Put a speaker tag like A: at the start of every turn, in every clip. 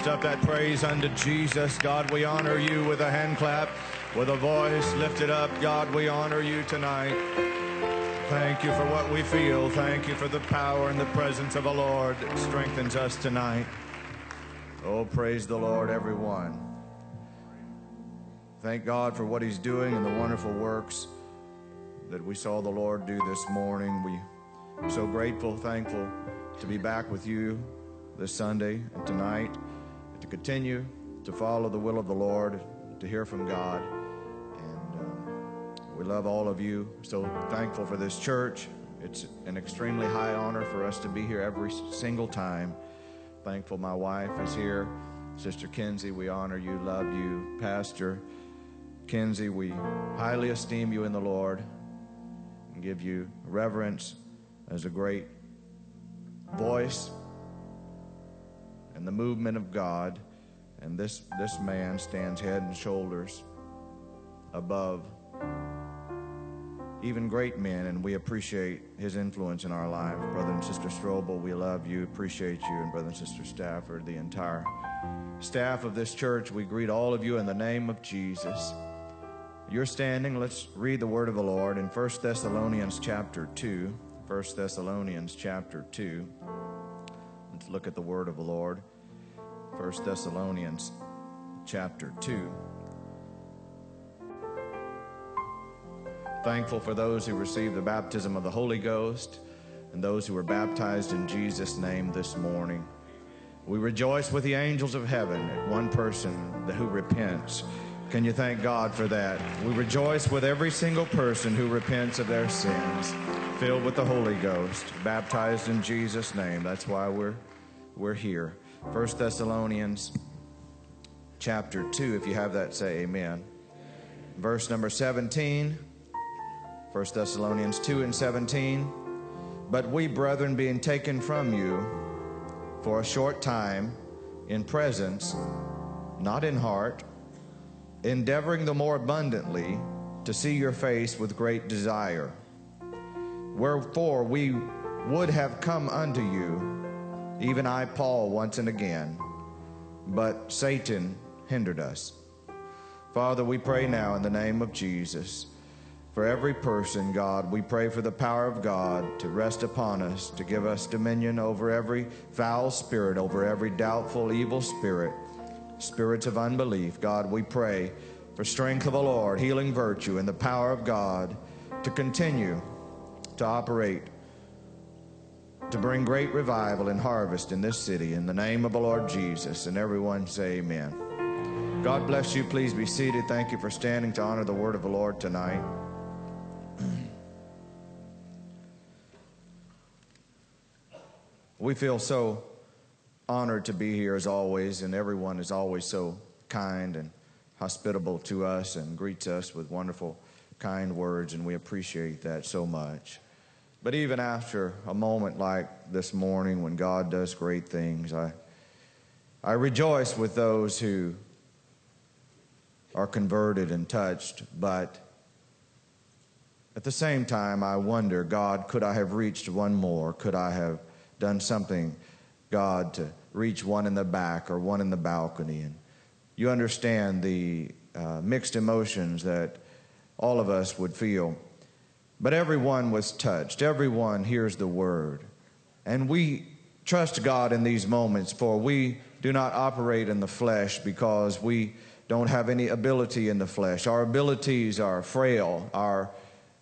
A: Lift up that praise unto Jesus. God, we honor you with a hand clap, with a voice lifted up. God, we honor you tonight. Thank you for what we feel. Thank you for the power and the presence of the Lord that strengthens us tonight. Oh, praise the Lord, everyone. Thank God for what He's doing and the wonderful works that we saw the Lord do this morning. We are so grateful, thankful to be back with you this Sunday and tonight, to continue to follow the will of the Lord, to hear from God. And um, we love all of you. So thankful for this church. It's an extremely high honor for us to be here every single time. Thankful my wife is here. Sister Kinsey, we honor you, love you. Pastor Kinsey, we highly esteem you in the Lord and give you reverence as a great voice and the movement of God. And this, this man stands head and shoulders above even great men, and we appreciate his influence in our lives. Brother and Sister Strobel, we love you, appreciate you, and Brother and Sister Stafford, the entire staff of this church, we greet all of you in the name of Jesus. You're standing, let's read the word of the Lord in 1 Thessalonians chapter 2. 1 Thessalonians chapter 2. Look at the word of the Lord. 1 Thessalonians chapter 2. Thankful for those who received the baptism of the Holy Ghost and those who were baptized in Jesus' name this morning. We rejoice with the angels of heaven at one person who repents. Can you thank God for that? We rejoice with every single person who repents of their sins, filled with the Holy Ghost, baptized in Jesus' name. That's why we're we're here. 1 Thessalonians chapter 2, if you have that, say amen. Verse number 17. 1 Thessalonians 2 and 17. But we, brethren, being taken from you for a short time in presence, not in heart, endeavoring the more abundantly to see your face with great desire. Wherefore we would have come unto you, even I, Paul, once and again, but Satan hindered us. Father, we pray now in the name of Jesus for every person, God. We pray for the power of God to rest upon us, to give us dominion over every foul spirit, over every doubtful, evil spirit, spirits of unbelief. God, we pray for strength of the Lord, healing virtue, and the power of God to continue to operate, to bring great revival and harvest in this city. In the name of the Lord Jesus. And everyone say, Amen. God bless you. Please be seated. Thank you for standing to honor the word of the Lord tonight. We feel so honored to be here as always, and everyone is always so kind and hospitable to us and greets us with wonderful, kind words, and we appreciate that so much. But even after a moment like this morning when God does great things, I, I rejoice with those who are converted and touched, but at the same time, I wonder, God, could I have reached one more? Could I have done something, God, to reach one in the back or one in the balcony. And you understand the uh, mixed emotions that all of us would feel. But everyone was touched. Everyone hears the word. And we trust God in these moments, for we do not operate in the flesh because we don't have any ability in the flesh. Our abilities are frail. Our,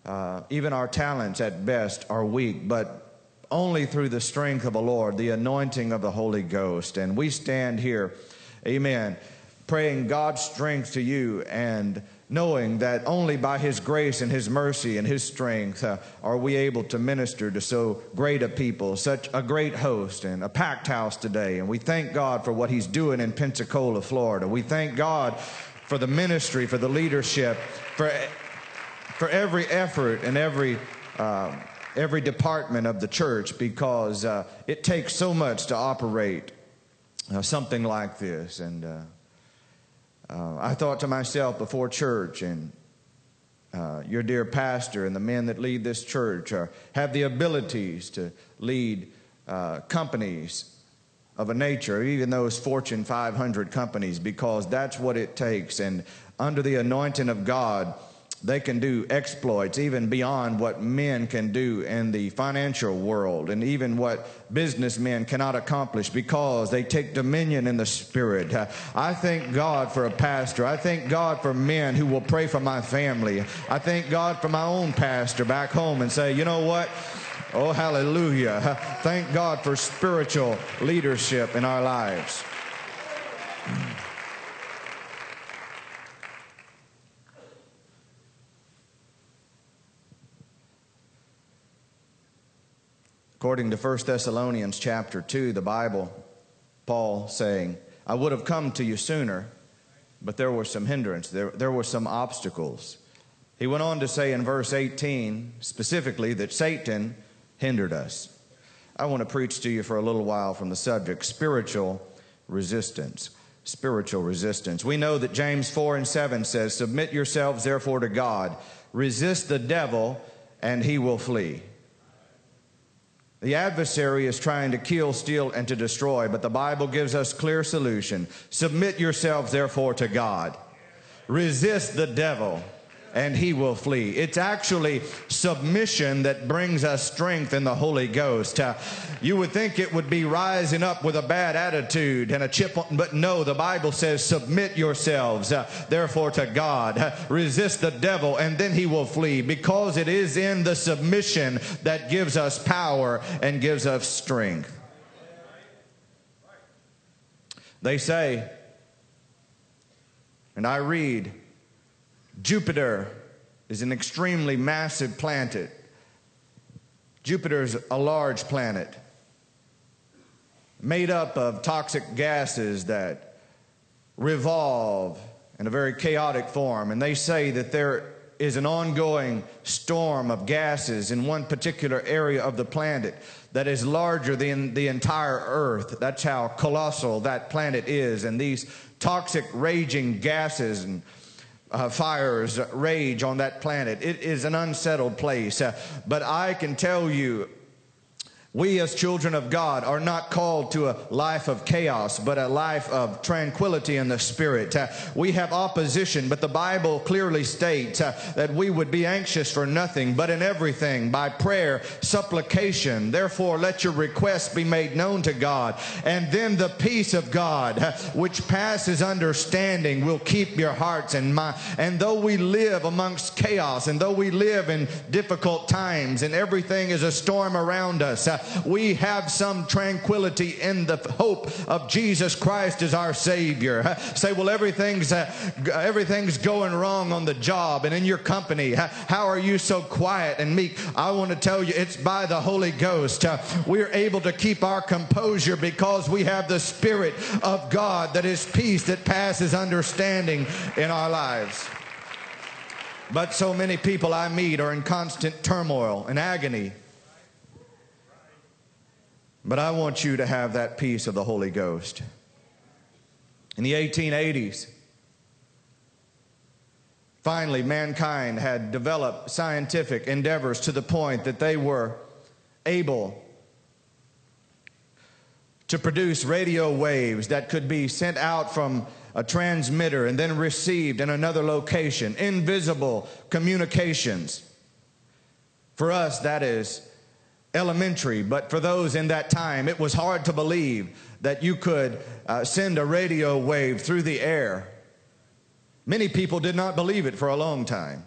A: uh, even our talents at best are weak. But only through the strength of the Lord, the anointing of the Holy Ghost. And we stand here, amen, praying God's strength to you and knowing that only by His grace and His mercy and His strength uh, are we able to minister to so great a people, such a great host, and a packed house today. And we thank God for what He's doing in Pensacola, Florida. We thank God for the ministry, for the leadership, for, for every effort and every. Uh, every department of the church because uh, it takes so much to operate uh, something like this. And uh, I thought to myself before church, and uh, your dear pastor and the men that lead this church are, have the abilities to lead uh, companies of a nature, even those Fortune 500 companies, because that's what it takes. And under the anointing of God, they can do exploits even beyond what men can do in the financial world and even what businessmen cannot accomplish because they take dominion in the spirit. I thank God for a pastor. I thank God for men who will pray for my family. I thank God for my own pastor back home and say, you know what? Oh, hallelujah. Thank God for spiritual leadership in our lives. According to 1 Thessalonians chapter 2, the Bible, Paul saying, I would have come to you sooner, but there were some hindrance, there, there were some obstacles. He went on to say in verse 18 specifically that Satan hindered us. I want to preach to you for a little while from the subject spiritual resistance. Spiritual resistance. We know that James 4 and 7 says, Submit yourselves therefore to God, resist the devil, and he will flee. The adversary is trying to kill, steal, and to destroy, but the Bible gives us clear solution. Submit yourselves therefore to God. Resist the devil and he will flee. It's actually submission that brings us strength in the Holy Ghost. Uh, you would think it would be rising up with a bad attitude and a chip, on, but no, the Bible says, submit yourselves, uh, therefore, to God. Uh, resist the devil, and then he will flee, because it is in the submission that gives us power and gives us strength. They say, and I read, Jupiter is an extremely massive planet. Jupiter is a large planet made up of toxic gases that revolve in a very chaotic form. And they say that there is an ongoing storm of gases in one particular area of the planet that is larger than the entire earth. That's how colossal that planet is. And these toxic, raging gases and uh, fires rage on that planet. It is an unsettled place. Uh, but I can tell you, we as children of God are not called to a life of chaos, but a life of tranquility in the spirit. Uh, we have opposition, but the Bible clearly states uh, that we would be anxious for nothing, but in everything by prayer, supplication. Therefore, let your requests be made known to God. And then the peace of God, uh, which passes understanding, will keep your hearts and mind. And though we live amongst chaos, and though we live in difficult times, and everything is a storm around us, uh, we have some tranquility in the hope of Jesus Christ as our Savior. Say, well, everything's uh, everything's going wrong on the job and in your company. How are you so quiet and meek? I want to tell you, it's by the Holy Ghost. We're able to keep our composure because we have the Spirit of God that is peace that passes understanding in our lives. But so many people I meet are in constant turmoil and agony but I want you to have that peace of the Holy Ghost. In the 1880s, finally, mankind had developed scientific endeavors to the point that they were able to produce radio waves that could be sent out from a transmitter and then received in another location, invisible communications. For us, that is elementary, but for those in that time, it was hard to believe that you could uh, send a radio wave through the air. Many people did not believe it for a long time.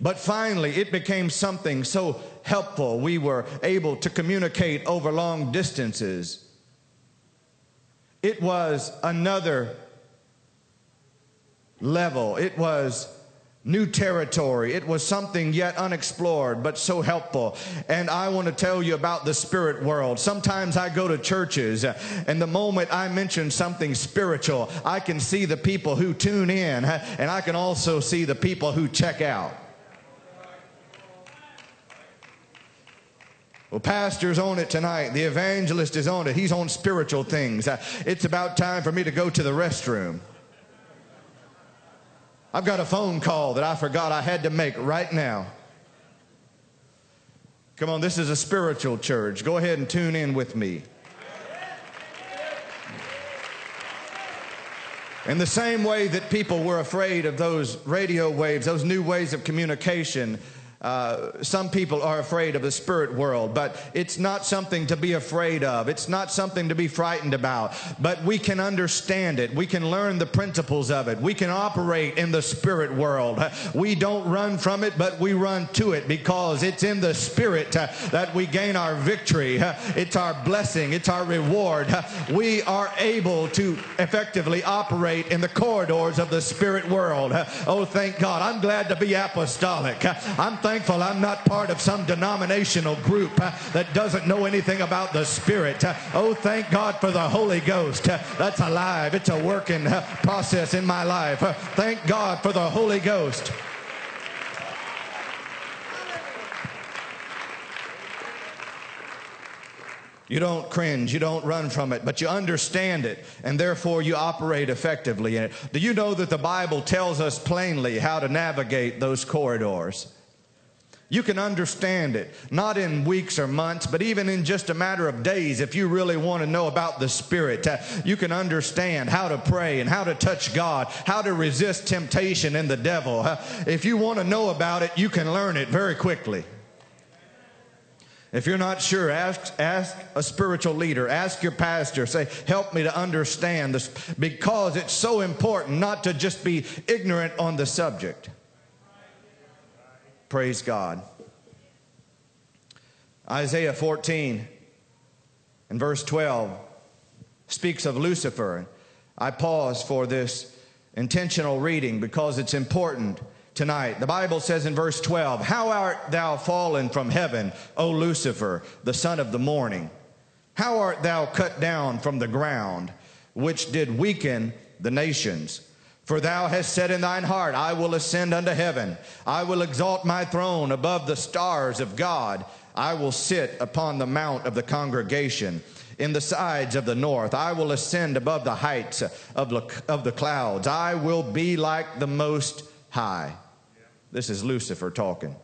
A: But finally, it became something so helpful. We were able to communicate over long distances. It was another level. It was new territory. It was something yet unexplored, but so helpful. And I want to tell you about the spirit world. Sometimes I go to churches, and the moment I mention something spiritual, I can see the people who tune in, and I can also see the people who check out. Well, pastor's on it tonight. The evangelist is on it. He's on spiritual things. It's about time for me to go to the restroom. I've got a phone call that I forgot I had to make right now. Come on, this is a spiritual church. Go ahead and tune in with me. In the same way that people were afraid of those radio waves, those new ways of communication, uh, some people are afraid of the spirit world, but it's not something to be afraid of. It's not something to be frightened about. But we can understand it. We can learn the principles of it. We can operate in the spirit world. We don't run from it, but we run to it because it's in the spirit uh, that we gain our victory. Uh, it's our blessing. It's our reward. Uh, we are able to effectively operate in the corridors of the spirit world. Uh, oh, thank God. I'm glad to be apostolic. Uh, I'm thankful I'm not part of some denominational group uh, that doesn't know anything about the Spirit. Uh, oh, thank God for the Holy Ghost. Uh, that's alive. It's a working process in my life. Thank God for the Holy Ghost. You don't cringe, you don't run from it, but you understand it, and therefore you operate effectively in it. Do you know that the Bible tells us plainly how to navigate those corridors? You can understand it, not in weeks or months, but even in just a matter of days. If you really want to know about the Spirit, uh, you can understand how to pray and how to touch God, how to resist temptation and the devil. Uh, if you want to know about it, you can learn it very quickly. If you're not sure, ask, ask a spiritual leader, ask your pastor, say, help me to understand this, because it's so important not to just be ignorant on the subject. Praise God. Isaiah 14 and verse 12 speaks of Lucifer. I pause for this intentional reading because it's important tonight. The Bible says in verse 12, How art thou fallen from heaven, O Lucifer, the son of the morning? How art thou cut down from the ground, which did weaken the nations? For thou hast said in thine heart, I will ascend unto heaven. I will exalt my throne above the stars of God. I will sit upon the mount of the congregation in the sides of the north. I will ascend above the heights of the, of the clouds. I will be like the Most High. This is Lucifer talking.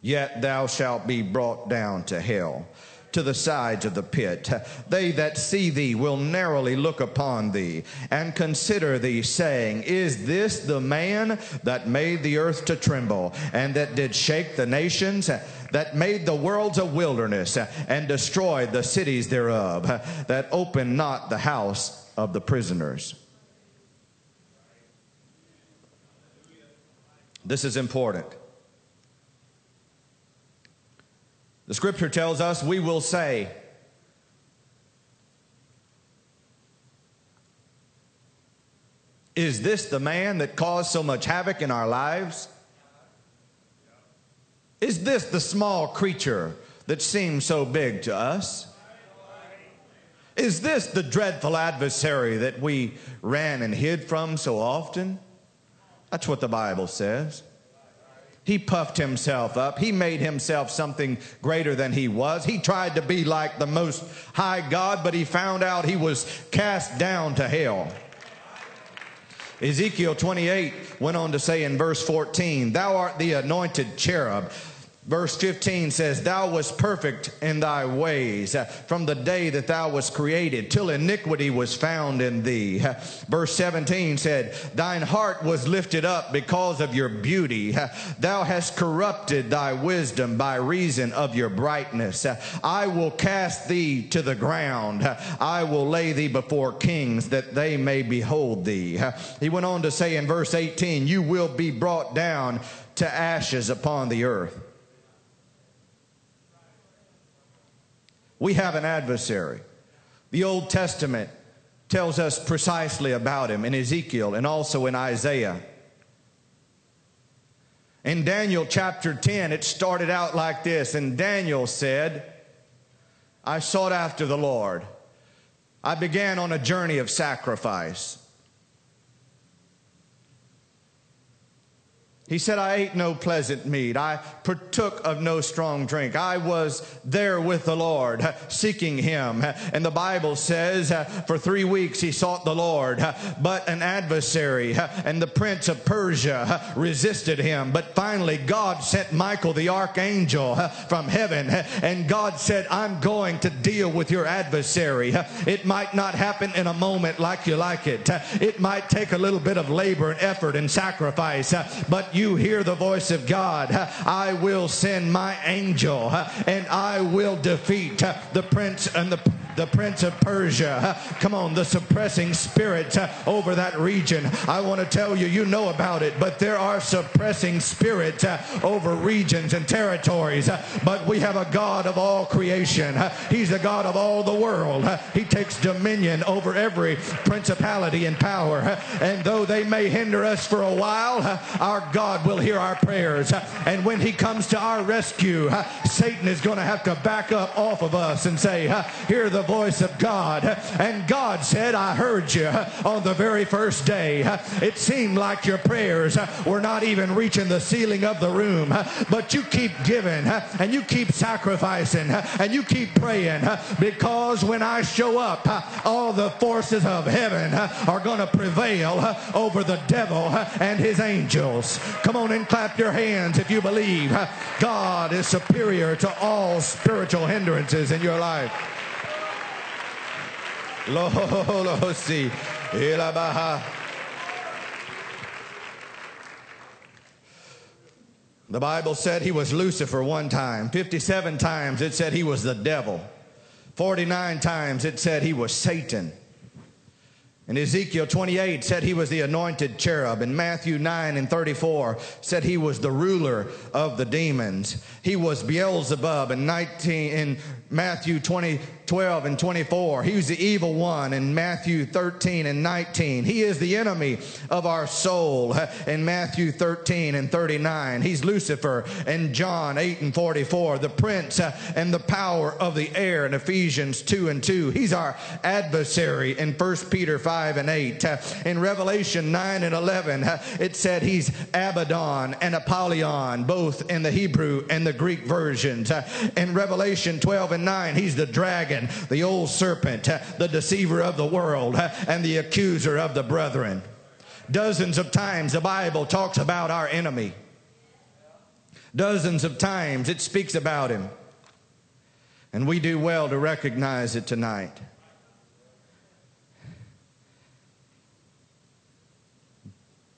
A: Yet thou shalt be brought down to hell to the sides of the pit. They that see thee will narrowly look upon thee and consider thee, saying, Is this the man that made the earth to tremble and that did shake the nations? that made the worlds a wilderness and destroyed the cities thereof, that opened not the house of the prisoners. This is important. The scripture tells us we will say, Is this the man that caused so much havoc in our lives? Is this the small creature that seems so big to us? Is this the dreadful adversary that we ran and hid from so often? That's what the Bible says. He puffed himself up. He made himself something greater than he was. He tried to be like the most high God, but he found out he was cast down to hell. Ezekiel 28 went on to say in verse 14, Thou art the anointed cherub Verse 15 says, Thou wast perfect in thy ways uh, from the day that thou wast created, till iniquity was found in thee. Uh, verse 17 said, Thine heart was lifted up because of your beauty. Uh, thou hast corrupted thy wisdom by reason of your brightness. I will cast thee to the ground. I will lay thee before kings that they may behold thee. He went on to say in verse 18, You will be brought down to ashes upon the earth. We have an adversary. The Old Testament tells us precisely about him in Ezekiel and also in Isaiah. In Daniel chapter 10, it started out like this. And Daniel said, I sought after the Lord. I began on a journey of sacrifice. He said, I ate no pleasant meat. I partook of no strong drink. I was there with the Lord, seeking him. And the Bible says, for three weeks he sought the Lord, but an adversary and the prince of Persia resisted him. But finally, God sent Michael, the archangel, from heaven. And God said, I'm going to deal with your adversary. It might not happen in a moment like you like it. It might take a little bit of labor and effort and sacrifice, but you hear the voice of God, I will send my angel and I will defeat the prince and the the prince of Persia. Come on, the suppressing spirit over that region. I want to tell you, you know about it, but there are suppressing spirits over regions and territories. But we have a God of all creation. He's the God of all the world. He takes dominion over every principality and power. And though they may hinder us for a while, our God will hear our prayers. And when he comes to our rescue, Satan is going to have to back up off of us and say, hear the voice of God. And God said, I heard you on the very first day. It seemed like your prayers were not even reaching the ceiling of the room, but you keep giving and you keep sacrificing and you keep praying because when I show up, all the forces of heaven are going to prevail over the devil and his angels. Come on and clap your hands if you believe God is superior to all spiritual hindrances in your life. The Bible said he was Lucifer one time. 57 times it said he was the devil. 49 times it said he was Satan. And Ezekiel 28 said he was the anointed cherub. And Matthew 9 and 34 said he was the ruler of the demons. He was Beelzebub. in 19 in Matthew 20, 12 and 24. He was the evil one in Matthew 13 and 19. He is the enemy of our soul in Matthew 13 and 39. He's Lucifer in John 8 and 44. The prince uh, and the power of the air in Ephesians 2 and 2. He's our adversary in 1 Peter 5 and 8. Uh, in Revelation 9 and 11, uh, it said he's Abaddon and Apollyon, both in the Hebrew and the Greek versions. Uh, in Revelation 12 and 9, he's the dragon, the old serpent, the deceiver of the world, and the accuser of the brethren. Dozens of times the Bible talks about our enemy. Dozens of times it speaks about him. And we do well to recognize it tonight.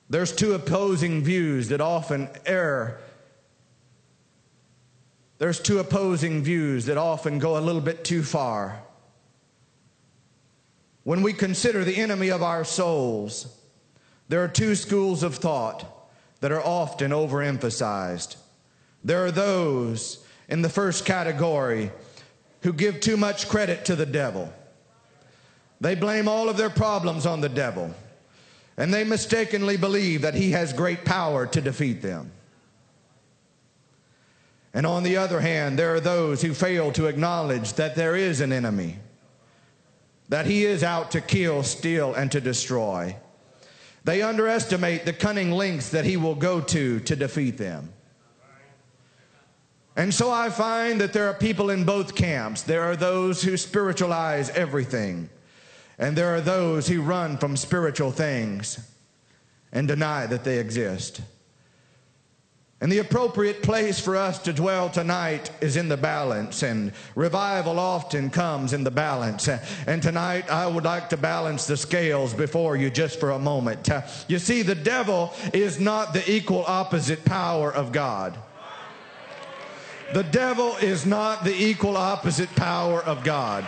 A: There's two opposing views that often err there's two opposing views that often go a little bit too far. When we consider the enemy of our souls, there are two schools of thought that are often overemphasized. There are those in the first category who give too much credit to the devil. They blame all of their problems on the devil, and they mistakenly believe that he has great power to defeat them. And on the other hand, there are those who fail to acknowledge that there is an enemy, that he is out to kill, steal, and to destroy. They underestimate the cunning lengths that he will go to to defeat them. And so I find that there are people in both camps. There are those who spiritualize everything, and there are those who run from spiritual things and deny that they exist. And the appropriate place for us to dwell tonight is in the balance, and revival often comes in the balance. And tonight I would like to balance the scales before you just for a moment. You see, the devil is not the equal opposite power of God. The devil is not the equal opposite power of God.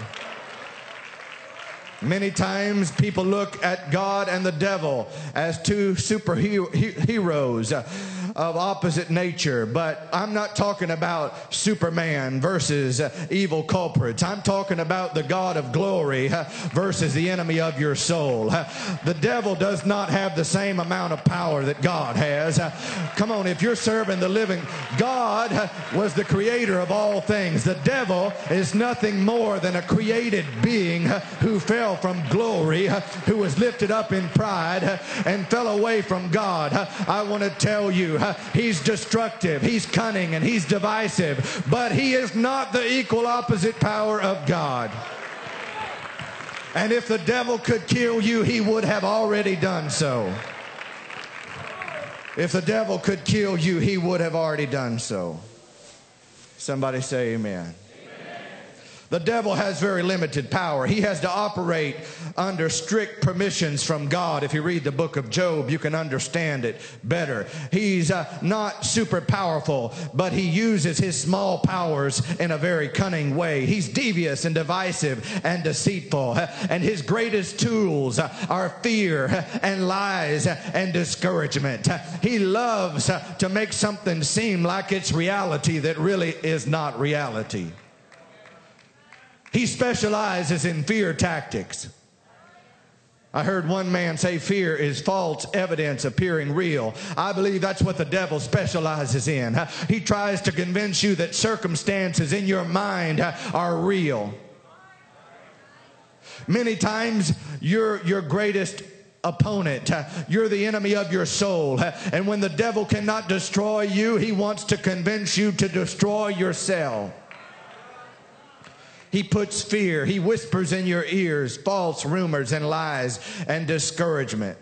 A: Many times people look at God and the devil as two superheroes of opposite nature, but I'm not talking about Superman versus uh, evil culprits. I'm talking about the God of glory uh, versus the enemy of your soul. Uh, the devil does not have the same amount of power that God has. Uh, come on, if you're serving the living God uh, was the creator of all things. The devil is nothing more than a created being uh, who fell from glory, who was lifted up in pride and fell away from God. I want to tell you, he's destructive, he's cunning, and he's divisive, but he is not the equal opposite power of God. And if the devil could kill you, he would have already done so. If the devil could kill you, he would have already done so. Somebody say amen. The devil has very limited power. He has to operate under strict permissions from God. If you read the book of Job, you can understand it better. He's uh, not super powerful, but he uses his small powers in a very cunning way. He's devious and divisive and deceitful. And his greatest tools are fear and lies and discouragement. He loves to make something seem like it's reality that really is not reality. He specializes in fear tactics. I heard one man say fear is false evidence appearing real. I believe that's what the devil specializes in. He tries to convince you that circumstances in your mind are real. Many times, you're your greatest opponent. You're the enemy of your soul. And when the devil cannot destroy you, he wants to convince you to destroy yourself. He puts fear. He whispers in your ears false rumors and lies and discouragement.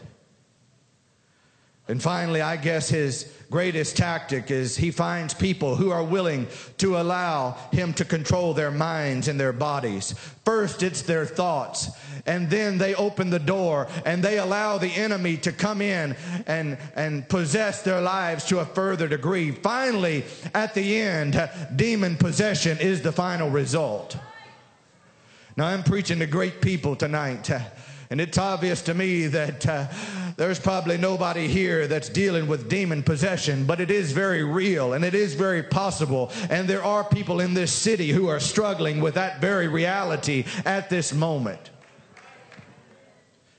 A: And finally, I guess his greatest tactic is he finds people who are willing to allow him to control their minds and their bodies. First, it's their thoughts, and then they open the door and they allow the enemy to come in and, and possess their lives to a further degree. Finally, at the end, demon possession is the final result. Now, I'm preaching to great people tonight. Uh, and it's obvious to me that uh, there's probably nobody here that's dealing with demon possession, but it is very real and it is very possible. And there are people in this city who are struggling with that very reality at this moment.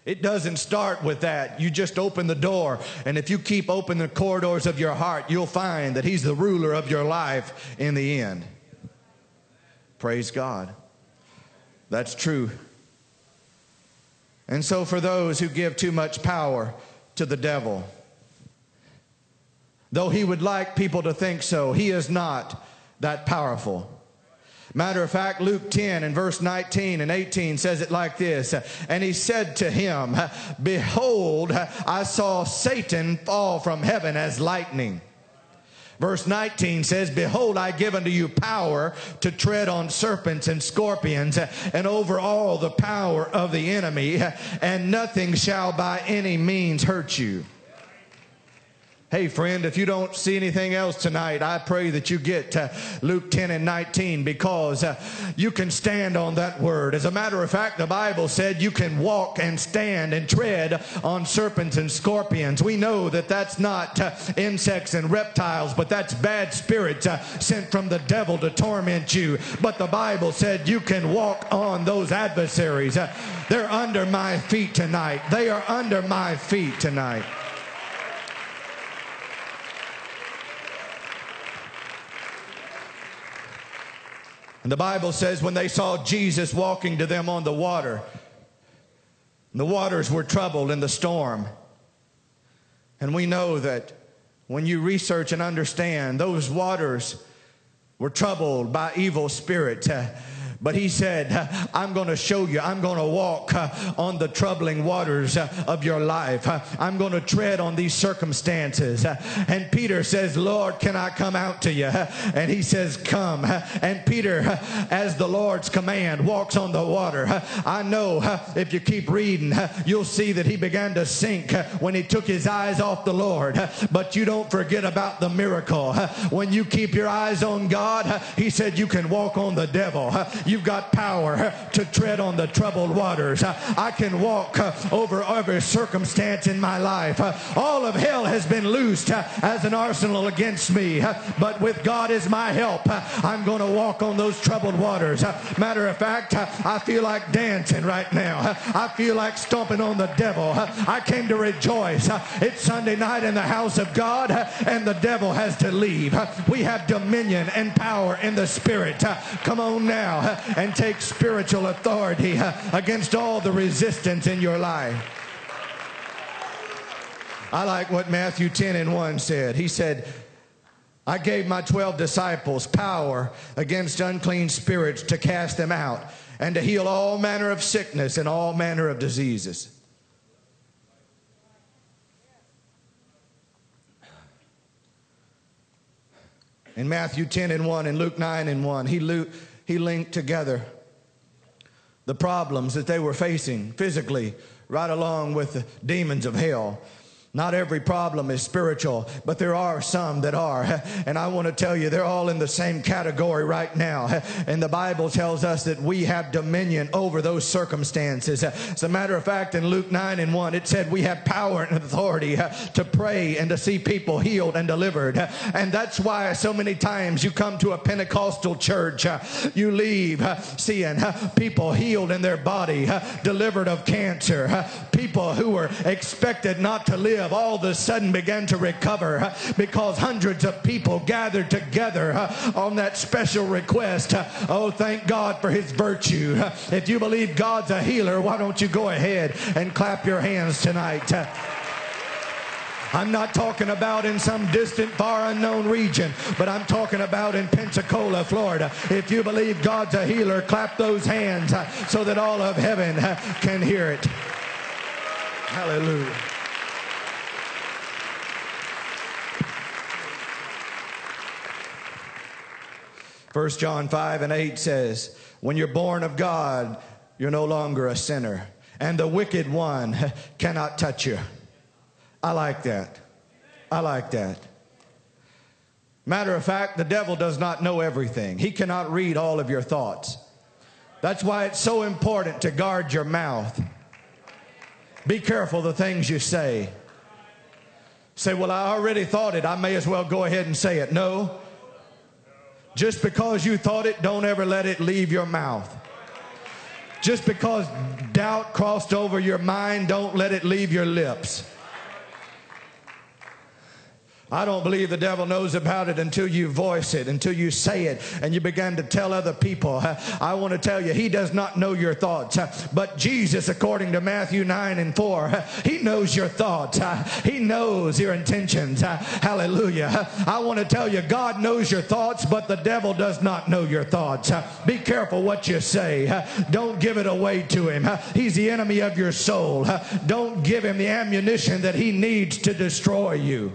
A: It doesn't start with that. You just open the door, and if you keep open the corridors of your heart, you'll find that He's the ruler of your life in the end. Praise God. That's true. And so, for those who give too much power to the devil, though he would like people to think so, he is not that powerful. Matter of fact, Luke 10 and verse 19 and 18 says it like this And he said to him, Behold, I saw Satan fall from heaven as lightning. Verse 19 says, Behold, I give unto you power to tread on serpents and scorpions and over all the power of the enemy, and nothing shall by any means hurt you. Hey, friend, if you don't see anything else tonight, I pray that you get to Luke 10 and 19 because uh, you can stand on that word. As a matter of fact, the Bible said you can walk and stand and tread on serpents and scorpions. We know that that's not uh, insects and reptiles, but that's bad spirits uh, sent from the devil to torment you. But the Bible said you can walk on those adversaries. Uh, they're under my feet tonight. They are under my feet tonight. And the Bible says when they saw Jesus walking to them on the water, the waters were troubled in the storm. And we know that when you research and understand, those waters were troubled by evil spirits. But he said, I'm going to show you, I'm going to walk uh, on the troubling waters uh, of your life. Uh, I'm going to tread on these circumstances. Uh, and Peter says, Lord, can I come out to you? Uh, and he says, Come. Uh, and Peter, as the Lord's command, walks on the water. I know if you keep reading, you'll see that he began to sink when he took his eyes off the Lord. But you don't forget about the miracle. When you keep your eyes on God, he said, You can walk on the devil You've got power to tread on the troubled waters. I can walk over every circumstance in my life. All of hell has been loosed as an arsenal against me, but with God as my help, I'm going to walk on those troubled waters. Matter of fact, I feel like dancing right now. I feel like stomping on the devil. I came to rejoice. It's Sunday night in the house of God, and the devil has to leave. We have dominion and power in the spirit. Come on now and take spiritual authority uh, against all the resistance in your life. I like what Matthew 10 and 1 said. He said, I gave my 12 disciples power against unclean spirits to cast them out and to heal all manner of sickness and all manner of diseases. In Matthew 10 and 1 and Luke 9 and 1, he, he linked together the problems that they were facing physically right along with the demons of hell. Not every problem is spiritual, but there are some that are. And I want to tell you, they're all in the same category right now. And the Bible tells us that we have dominion over those circumstances. As a matter of fact, in Luke 9 and 1, it said we have power and authority to pray and to see people healed and delivered. And that's why so many times you come to a Pentecostal church, you leave seeing people healed in their body, delivered of cancer, people who were expected not to live all of a sudden began to recover because hundreds of people gathered together on that special request. Oh, thank God for his virtue. If you believe God's a healer, why don't you go ahead and clap your hands tonight? I'm not talking about in some distant, far unknown region, but I'm talking about in Pensacola, Florida. If you believe God's a healer, clap those hands so that all of heaven can hear it. Hallelujah. 1 John 5 and 8 says, When you're born of God, you're no longer a sinner, and the wicked one cannot touch you. I like that. I like that. Matter of fact, the devil does not know everything, he cannot read all of your thoughts. That's why it's so important to guard your mouth. Be careful the things you say. Say, well, I already thought it. I may as well go ahead and say it. No, just because you thought it, don't ever let it leave your mouth. Just because doubt crossed over your mind, don't let it leave your lips. I don't believe the devil knows about it until you voice it, until you say it, and you begin to tell other people. I want to tell you, he does not know your thoughts. But Jesus, according to Matthew 9 and 4, he knows your thoughts. He knows your intentions. Hallelujah. I want to tell you, God knows your thoughts, but the devil does not know your thoughts. Be careful what you say. Don't give it away to him. He's the enemy of your soul. Don't give him the ammunition that he needs to destroy you.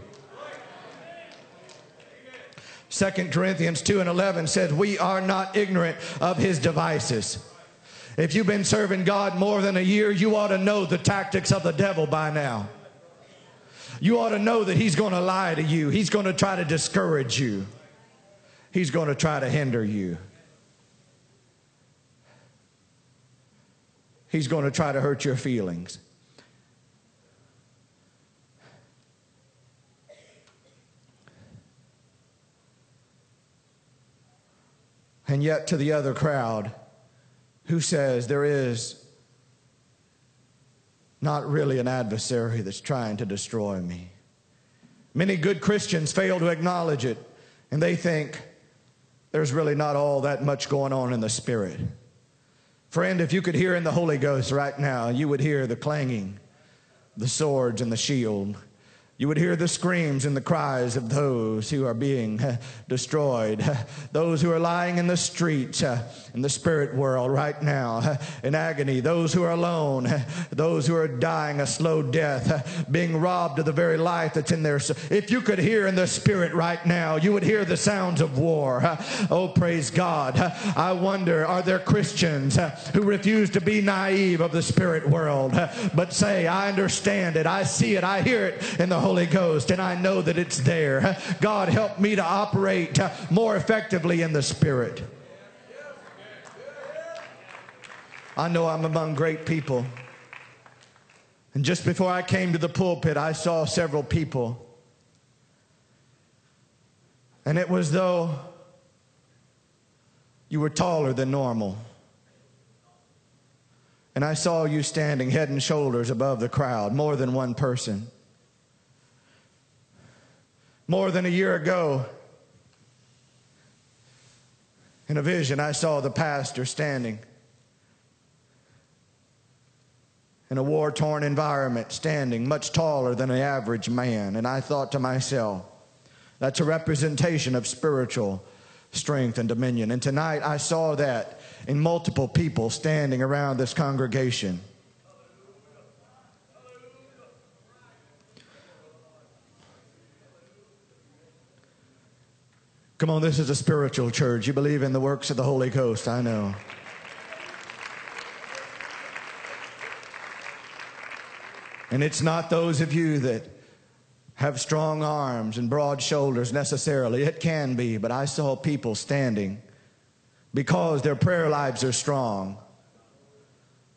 A: 2 Corinthians 2 and 11 says, We are not ignorant of his devices. If you've been serving God more than a year, you ought to know the tactics of the devil by now. You ought to know that he's going to lie to you, he's going to try to discourage you, he's going to try to hinder you. He's going to try to hurt your feelings. And yet, to the other crowd who says there is not really an adversary that's trying to destroy me. Many good Christians fail to acknowledge it, and they think there's really not all that much going on in the Spirit. Friend, if you could hear in the Holy Ghost right now, you would hear the clanging, the swords, and the shield you would hear the screams and the cries of those who are being uh, destroyed, uh, those who are lying in the street uh, in the spirit world right now uh, in agony, those who are alone, those who are dying a slow death, being robbed of the very life that's in there. If you could hear in the spirit right now, you would hear the sounds of war. Oh, praise God. I wonder, are there Christians who refuse to be naive of the spirit world, but say, I understand it, I see it, I hear it in the Holy Holy Ghost, and I know that it's there. God, help me to operate more effectively in the Spirit. I know I'm among great people. And just before I came to the pulpit, I saw several people. And it was though you were taller than normal. And I saw you standing head and shoulders above the crowd, more than one person. More than a year ago, in a vision, I saw the pastor standing in a war torn environment, standing much taller than the average man. And I thought to myself, that's a representation of spiritual strength and dominion. And tonight I saw that in multiple people standing around this congregation. Come on, this is a spiritual church. You believe in the works of the Holy Ghost, I know. And it's not those of you that have strong arms and broad shoulders necessarily. It can be, but I saw people standing because their prayer lives are strong.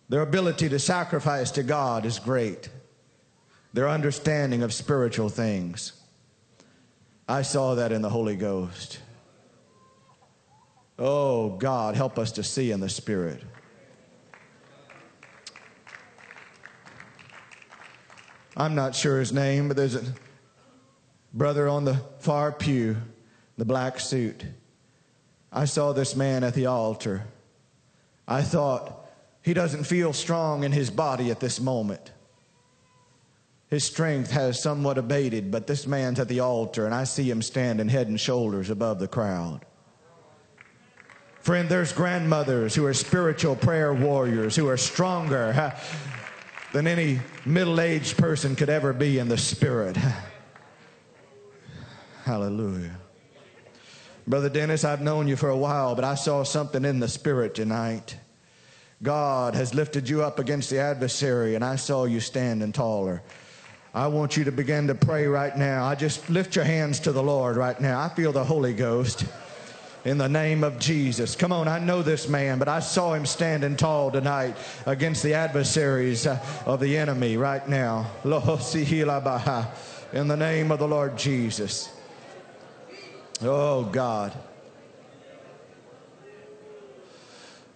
A: Their ability to sacrifice to God is great. Their understanding of spiritual things. I saw that in the Holy Ghost. Oh, God, help us to see in the Spirit. I'm not sure his name, but there's a brother on the far pew, the black suit. I saw this man at the altar. I thought, he doesn't feel strong in his body at this moment. His strength has somewhat abated, but this man's at the altar, and I see him standing head and shoulders above the crowd. Friend, there's grandmothers who are spiritual prayer warriors who are stronger than any middle aged person could ever be in the spirit. Hallelujah. Brother Dennis, I've known you for a while, but I saw something in the spirit tonight. God has lifted you up against the adversary, and I saw you standing taller. I want you to begin to pray right now. I just lift your hands to the Lord right now. I feel the Holy Ghost in the name of Jesus. Come on, I know this man, but I saw him standing tall tonight against the adversaries uh, of the enemy right now. In the name of the Lord Jesus. Oh, God.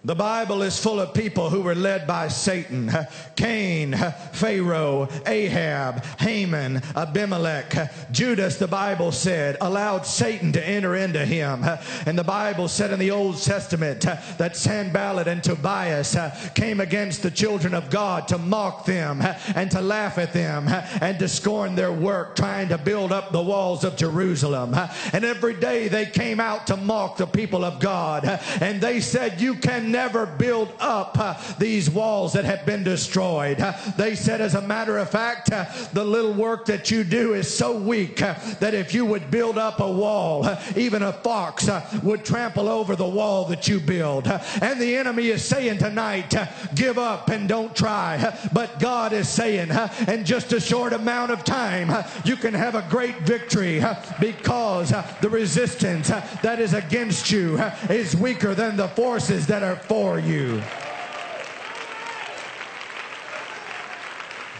A: The Bible is full of people who were led by Satan. Cain, Pharaoh, Ahab, Haman, Abimelech. Judas, the Bible said, allowed Satan to enter into him. And the Bible said in the Old Testament that Sanballat and Tobias came against the children of God to mock them and to laugh at them and to scorn their work, trying to build up the walls of Jerusalem. And every day they came out to mock the people of God. And they said, You can never build up uh, these walls that have been destroyed. Uh, they said, as a matter of fact, uh, the little work that you do is so weak uh, that if you would build up a wall, uh, even a fox uh, would trample over the wall that you build. and the enemy is saying tonight, give up and don't try. but God is saying, in just a short amount of time, you can have a great victory because the resistance that is against you is weaker than the forces that are for you.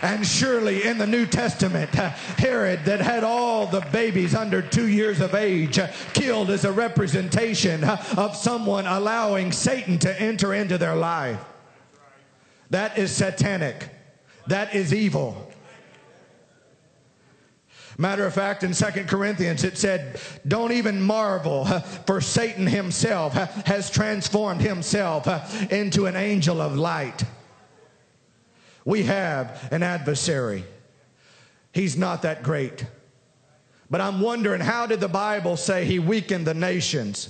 A: And surely in the New Testament, Herod, that had all the babies under two years of age killed as a representation of someone allowing Satan to enter into their life. That is satanic. That is evil. Matter of fact, in Second Corinthians, it said, Don't even marvel, for Satan himself has transformed himself into an angel of light. We have an adversary. He's not that great. But I'm wondering, how did the Bible say he weakened the nations?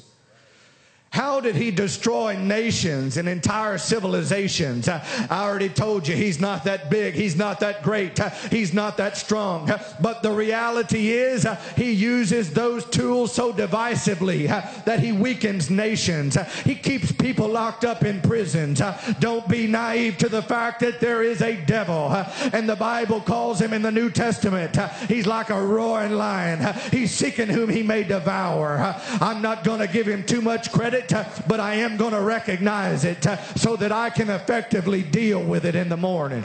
A: How did he destroy nations and entire civilizations? I already told you he's not that big, he's not that great, he's not that strong. But the reality is, he uses those tools so divisively that he weakens nations. He keeps people locked up in prisons. Don't be naive to the fact that there is a devil, and the Bible calls him in the New Testament. He's like a roaring lion, he's seeking whom he may devour. I'm not going to give him too much credit it, but I am going to recognize it so that I can effectively deal with it in the morning.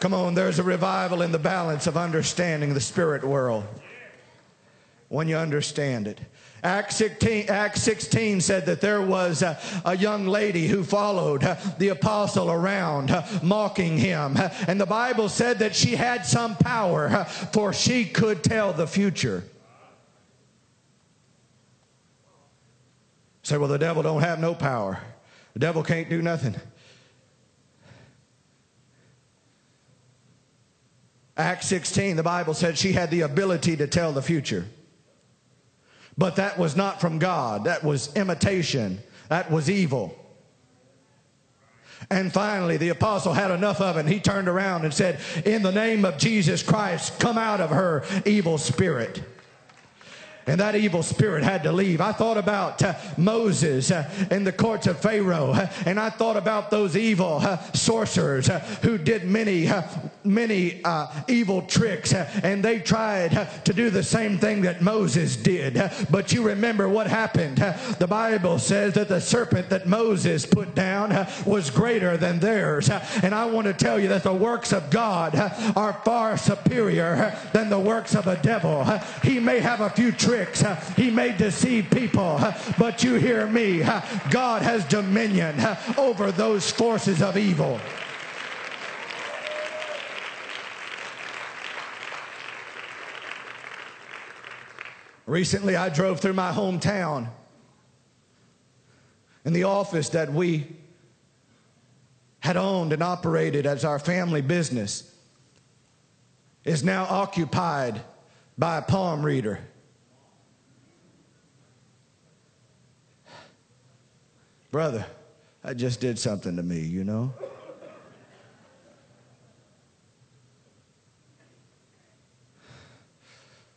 A: Come on, there's a revival in the balance of understanding the spirit world when you understand it. Acts 16, Acts 16 said that there was a, a young lady who followed the apostle around, mocking him. And the Bible said that she had some power, for she could tell the future. Say, well, the devil don't have no power. The devil can't do nothing. Acts 16, the Bible said she had the ability to tell the future. But that was not from God. That was imitation. That was evil. And finally, the apostle had enough of it. And he turned around and said, In the name of Jesus Christ, come out of her evil spirit and that evil spirit had to leave. I thought about uh, Moses uh, in the courts of Pharaoh, uh, and I thought about those evil uh, sorcerers uh, who did many, uh, many evil tricks, and they tried to do the same thing that Moses did. but you remember what happened. the Bible says that the serpent that Moses put down was greater than theirs. and I want to tell you that the works of God are far superior than the works of a devil. he may have a few tricks tricks. He may deceive people, but you hear me. God has dominion over those forces of evil. Recently, I drove through my hometown, and the office that we had owned and operated as our family business is now occupied by a palm reader. Brother, I just did something to me, you know?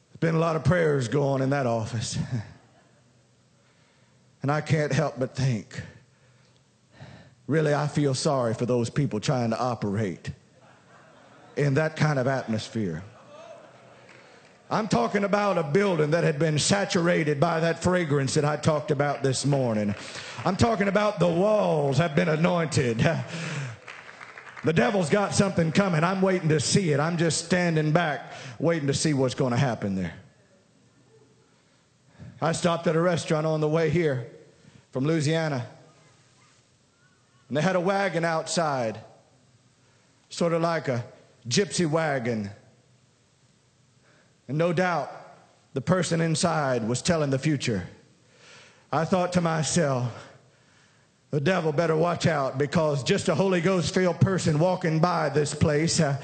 A: There's been a lot of prayers going in that office. and I can't help but think, really, I feel sorry for those people trying to operate in that kind of atmosphere. I'm talking about a building that had been saturated by that fragrance that I talked about this morning. I'm talking about the walls have been anointed. The devil's got something coming. I'm waiting to see it. I'm just standing back, waiting to see what's going to happen there. I stopped at a restaurant on the way here from Louisiana, and they had a wagon outside, sort of like a gypsy wagon and no doubt the person inside was telling the future. I thought to myself, the devil better watch out because just a Holy Ghost filled person walking by this place. Uh,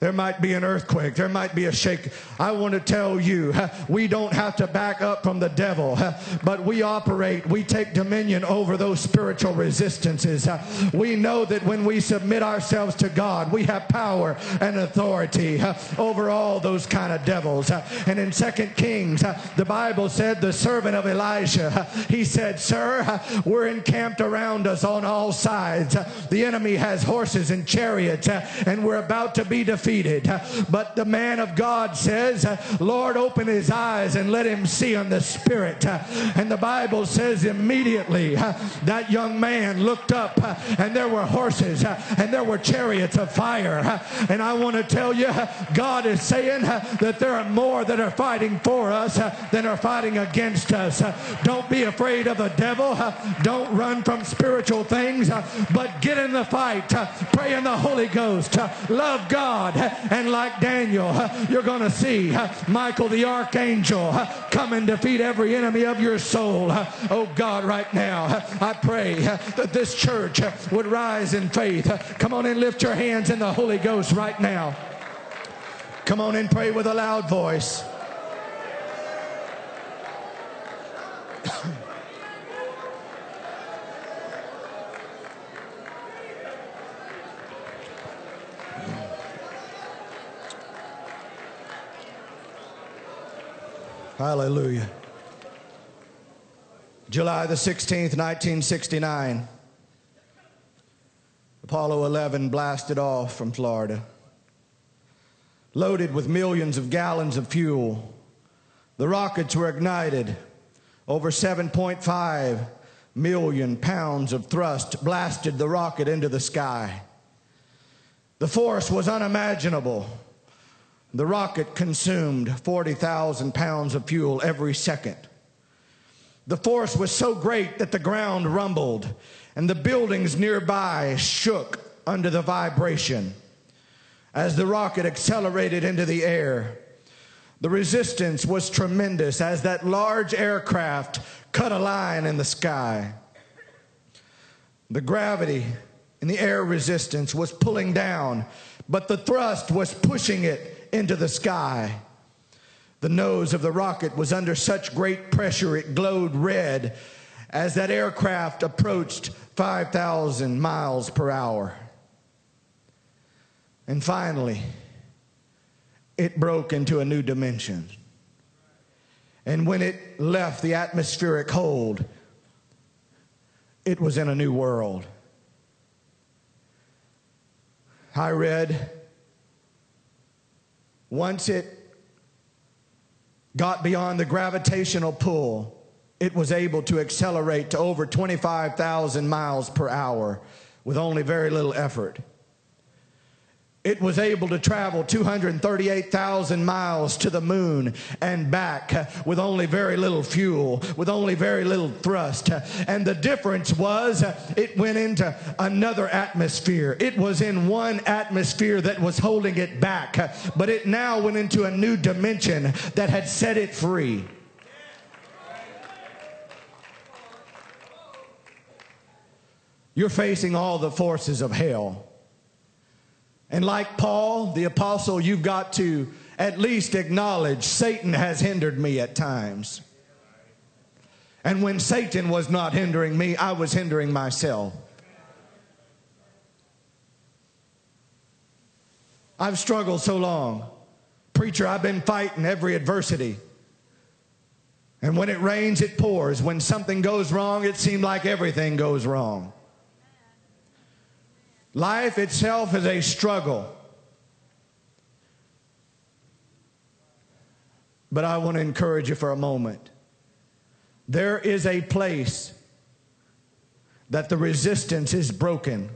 A: there might be an earthquake. There might be a shake. I want to tell you, we don't have to back up from the devil, but we operate, we take dominion over those spiritual resistances. We know that when we submit ourselves to God, we have power and authority over all those kind of devils. And in Second Kings, the Bible said the servant of Elijah, he said, Sir, we're encamped around us on all sides. The enemy has horses and chariots, and we're about to be defeated But the man of God says, Lord, open his eyes and let him see in the spirit. And the Bible says immediately that young man looked up and there were horses and there were chariots of fire. And I want to tell you, God is saying that there are more that are fighting for us than are fighting against us. Don't be afraid of the devil. Don't run from spiritual things, but get in the fight. Pray in the Holy Ghost. Love God and like Daniel, you're going to see Michael the archangel come and defeat every enemy of your soul. Oh God, right now, I pray that this church would rise in faith. Come on and lift your hands in the Holy Ghost right now. Come on and pray with a loud voice. Hallelujah. July the 16th, 1969. Apollo 11 blasted off from Florida. Loaded with millions of gallons of fuel. The rockets were ignited. Over 7.5 million pounds of thrust blasted the rocket into the sky. The force was unimaginable. The rocket consumed 40,000 pounds of fuel every second. The force was so great that the ground rumbled and the buildings nearby shook under the vibration. As the rocket accelerated into the air, the resistance was tremendous as that large aircraft cut a line in the sky. The gravity and the air resistance was pulling down, but the thrust was pushing it into the sky. The nose of the rocket was under such great pressure it glowed red as that aircraft approached 5,000 miles per hour. And finally, it broke into a new dimension. And when it left the atmospheric hold, it was in a new world. I read once it got beyond the gravitational pull, it was able to accelerate to over 25,000 miles per hour with only very little effort it was able to travel 238,000 miles to the moon and back with only very little fuel, with only very little thrust. And the difference was it went into another atmosphere. It was in one atmosphere that was holding it back, but it now went into a new dimension that had set it free. You're facing all the forces of hell. And like Paul, the apostle, you've got to at least acknowledge Satan has hindered me at times. And when Satan was not hindering me, I was hindering myself. I've struggled so long. Preacher, I've been fighting every adversity. And when it rains, it pours. When something goes wrong, it seemed like everything goes wrong. Life itself is a struggle. But I want to encourage you for a moment. There is a place that the resistance is broken.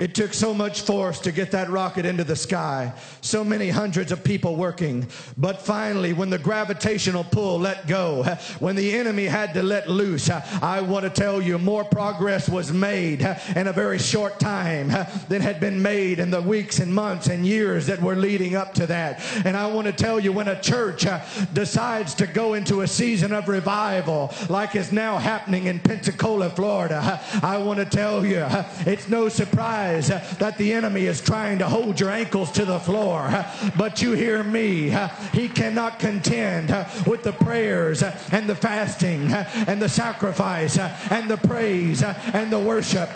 A: It took so much force to get that rocket into the sky, so many hundreds of people working. But finally, when the gravitational pull let go, when the enemy had to let loose, I want to tell you more progress was made in a very short time than had been made in the weeks and months and years that were leading up to that. And I want to tell you when a church decides to go into a season of revival, like is now happening in Pensacola, Florida, I want to tell you it's no surprise realize that the enemy is trying to hold your ankles to the floor. But you hear me. He cannot contend with the prayers and the fasting and the sacrifice and the praise and the worship.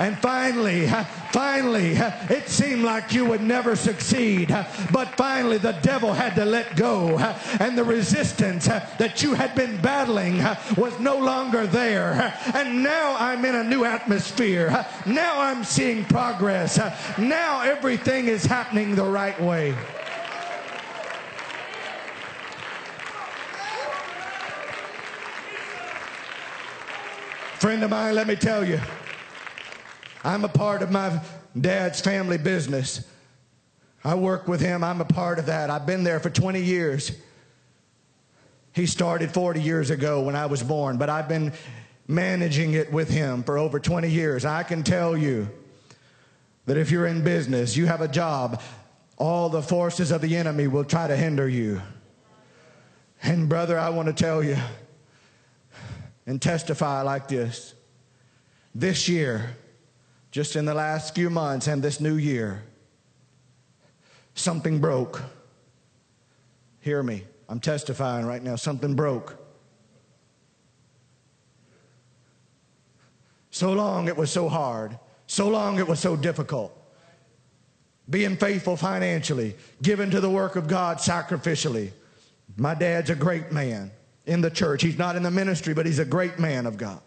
A: And finally, finally, it seemed like you would never succeed. But finally, the devil had to let go. And the resistance that you had been battling was no longer there. And now I'm in a new atmosphere. Now I'm seeing progress. Now everything is happening the right way. Friend of mine, let me tell you, I'm a part of my dad's family business. I work with him, I'm a part of that. I've been there for 20 years. He started 40 years ago when I was born, but I've been managing it with him for over 20 years. I can tell you, that if you're in business, you have a job, all the forces of the enemy will try to hinder you. And, brother, I want to tell you and testify like this. This year, just in the last few months and this new year, something broke. Hear me. I'm testifying right now. Something broke. So long it was so hard. So long it was so difficult. Being faithful financially, giving to the work of God sacrificially. My dad's a great man in the church. He's not in the ministry, but he's a great man of God.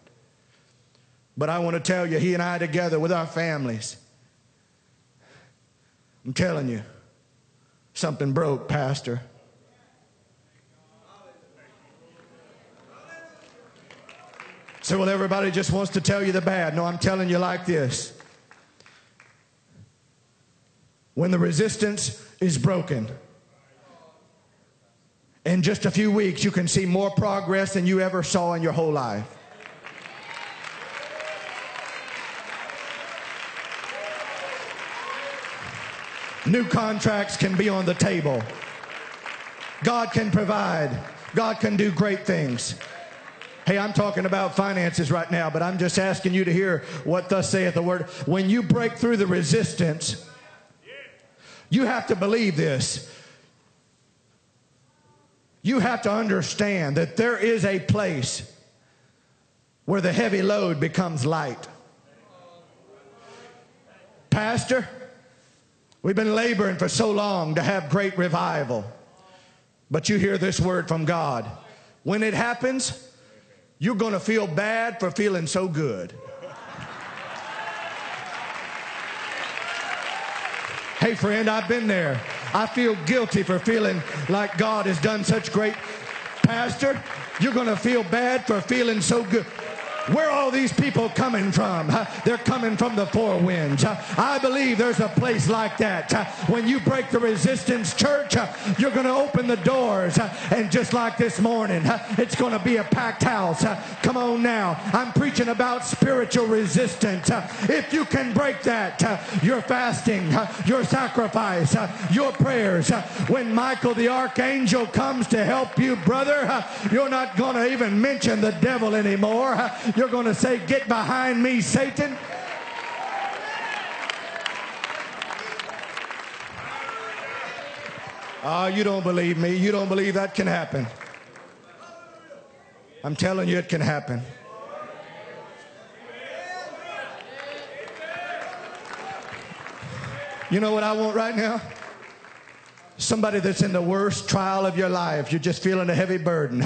A: But I want to tell you, he and I together with our families, I'm telling you, Something broke, Pastor. So, well, everybody just wants to tell you the bad. No, I'm telling you like this. When the resistance is broken, in just a few weeks, you can see more progress than you ever saw in your whole life. New contracts can be on the table. God can provide. God can do great things. Hey, I'm talking about finances right now, but I'm just asking you to hear what thus saith the word. When you break through the resistance, you have to believe this. You have to understand that there is a place where the heavy load becomes light. Pastor, we've been laboring for so long to have great revival. But you hear this word from God. When it happens, you're going to feel bad for feeling so good. Hey, friend, I've been there. I feel guilty for feeling like God has done such great. Pastor, you're going to feel bad for feeling so good. Where are all these people coming from? They're coming from the four winds. I believe there's a place like that. When you break the resistance, church, you're going to open the doors. And just like this morning, it's going to be a packed house. Come on now. I'm preaching about spiritual resistance. If you can break that, your fasting, your sacrifice, your prayers, when Michael the archangel comes to help you, brother, you're not going to even mention the devil anymore. You're going to say, Get behind me, Satan. Oh, you don't believe me. You don't believe that can happen. I'm telling you, it can happen. You know what I want right now? Somebody that's in the worst trial of your life. You're just feeling a heavy burden.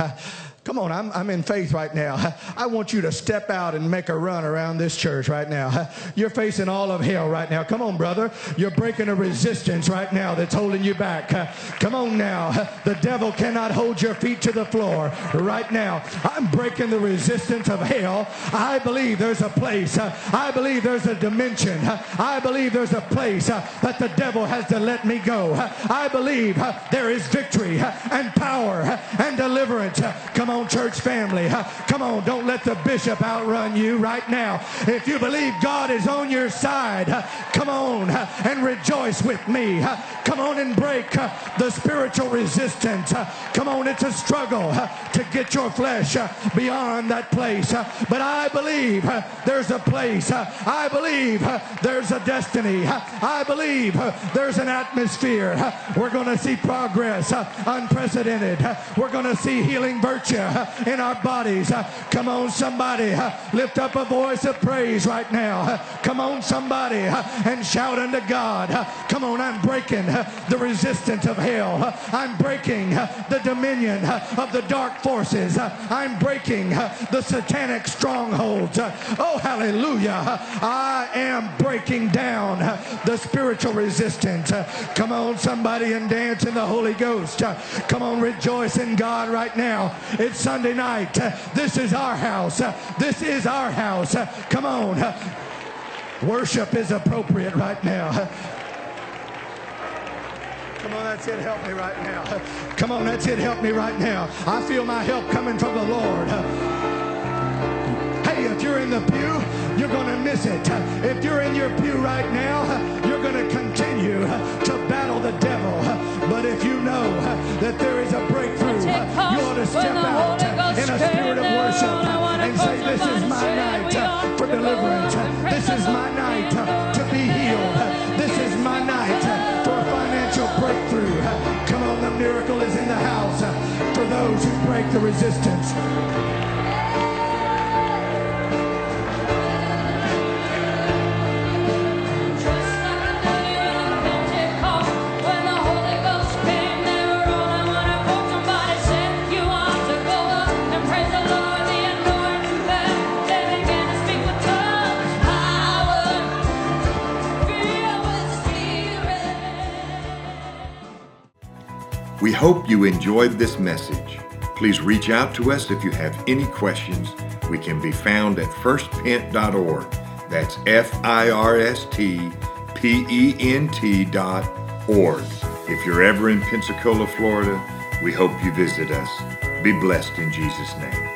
A: Come on, I'm, I'm in faith right now. I want you to step out and make a run around this church right now. You're facing all of hell right now. Come on, brother. You're breaking a resistance right now that's holding you back. Come on now. The devil cannot hold your feet to the floor right now. I'm breaking the resistance of hell. I believe there's a place. I believe there's a dimension. I believe there's a place uh, that the devil has to let me go. I believe uh, there is victory uh, and power and deliverance. Come on on, church family. Come on, don't let the bishop outrun you right now. If you believe God is on your side, come on and rejoice with me. Come on and break the spiritual resistance. Come on, it's a struggle to get your flesh beyond that place. But I believe there's a place. I believe there's a destiny. I believe there's an atmosphere. We're going to see progress unprecedented. We're going to see healing virtue in our bodies. Come on, somebody, lift up a voice of praise right now. Come on, somebody, and shout unto God. Come on, I'm breaking the resistance of hell. I'm breaking the dominion of the dark forces. I'm breaking the satanic strongholds. Oh, hallelujah. I am breaking down the spiritual resistance. Come on, somebody, and dance in the Holy Ghost. Come on, rejoice in God right now. It's Sunday night. This is our house. This is our house. Come on. Worship is appropriate right now. Come on, that's it. Help me right now. Come on, that's it. Help me right now. I feel my help coming from the Lord. Hey, if you're in the pew, you're going to miss it. If you're in your pew right now, you're going to continue to battle the devil. But if you know that there is a breakthrough, you ought to step out in a spirit of worship and say, This is my night for deliverance. This is my night to be healed. This is my night for a financial breakthrough. Come on, the miracle is in the house for those who break the resistance.
B: We hope you enjoyed this message. Please reach out to us if you have any questions. We can be found at firstpent.org. That's F I R S T P E N T dot org. If you're ever in Pensacola, Florida, we hope you visit us. Be blessed in Jesus' name.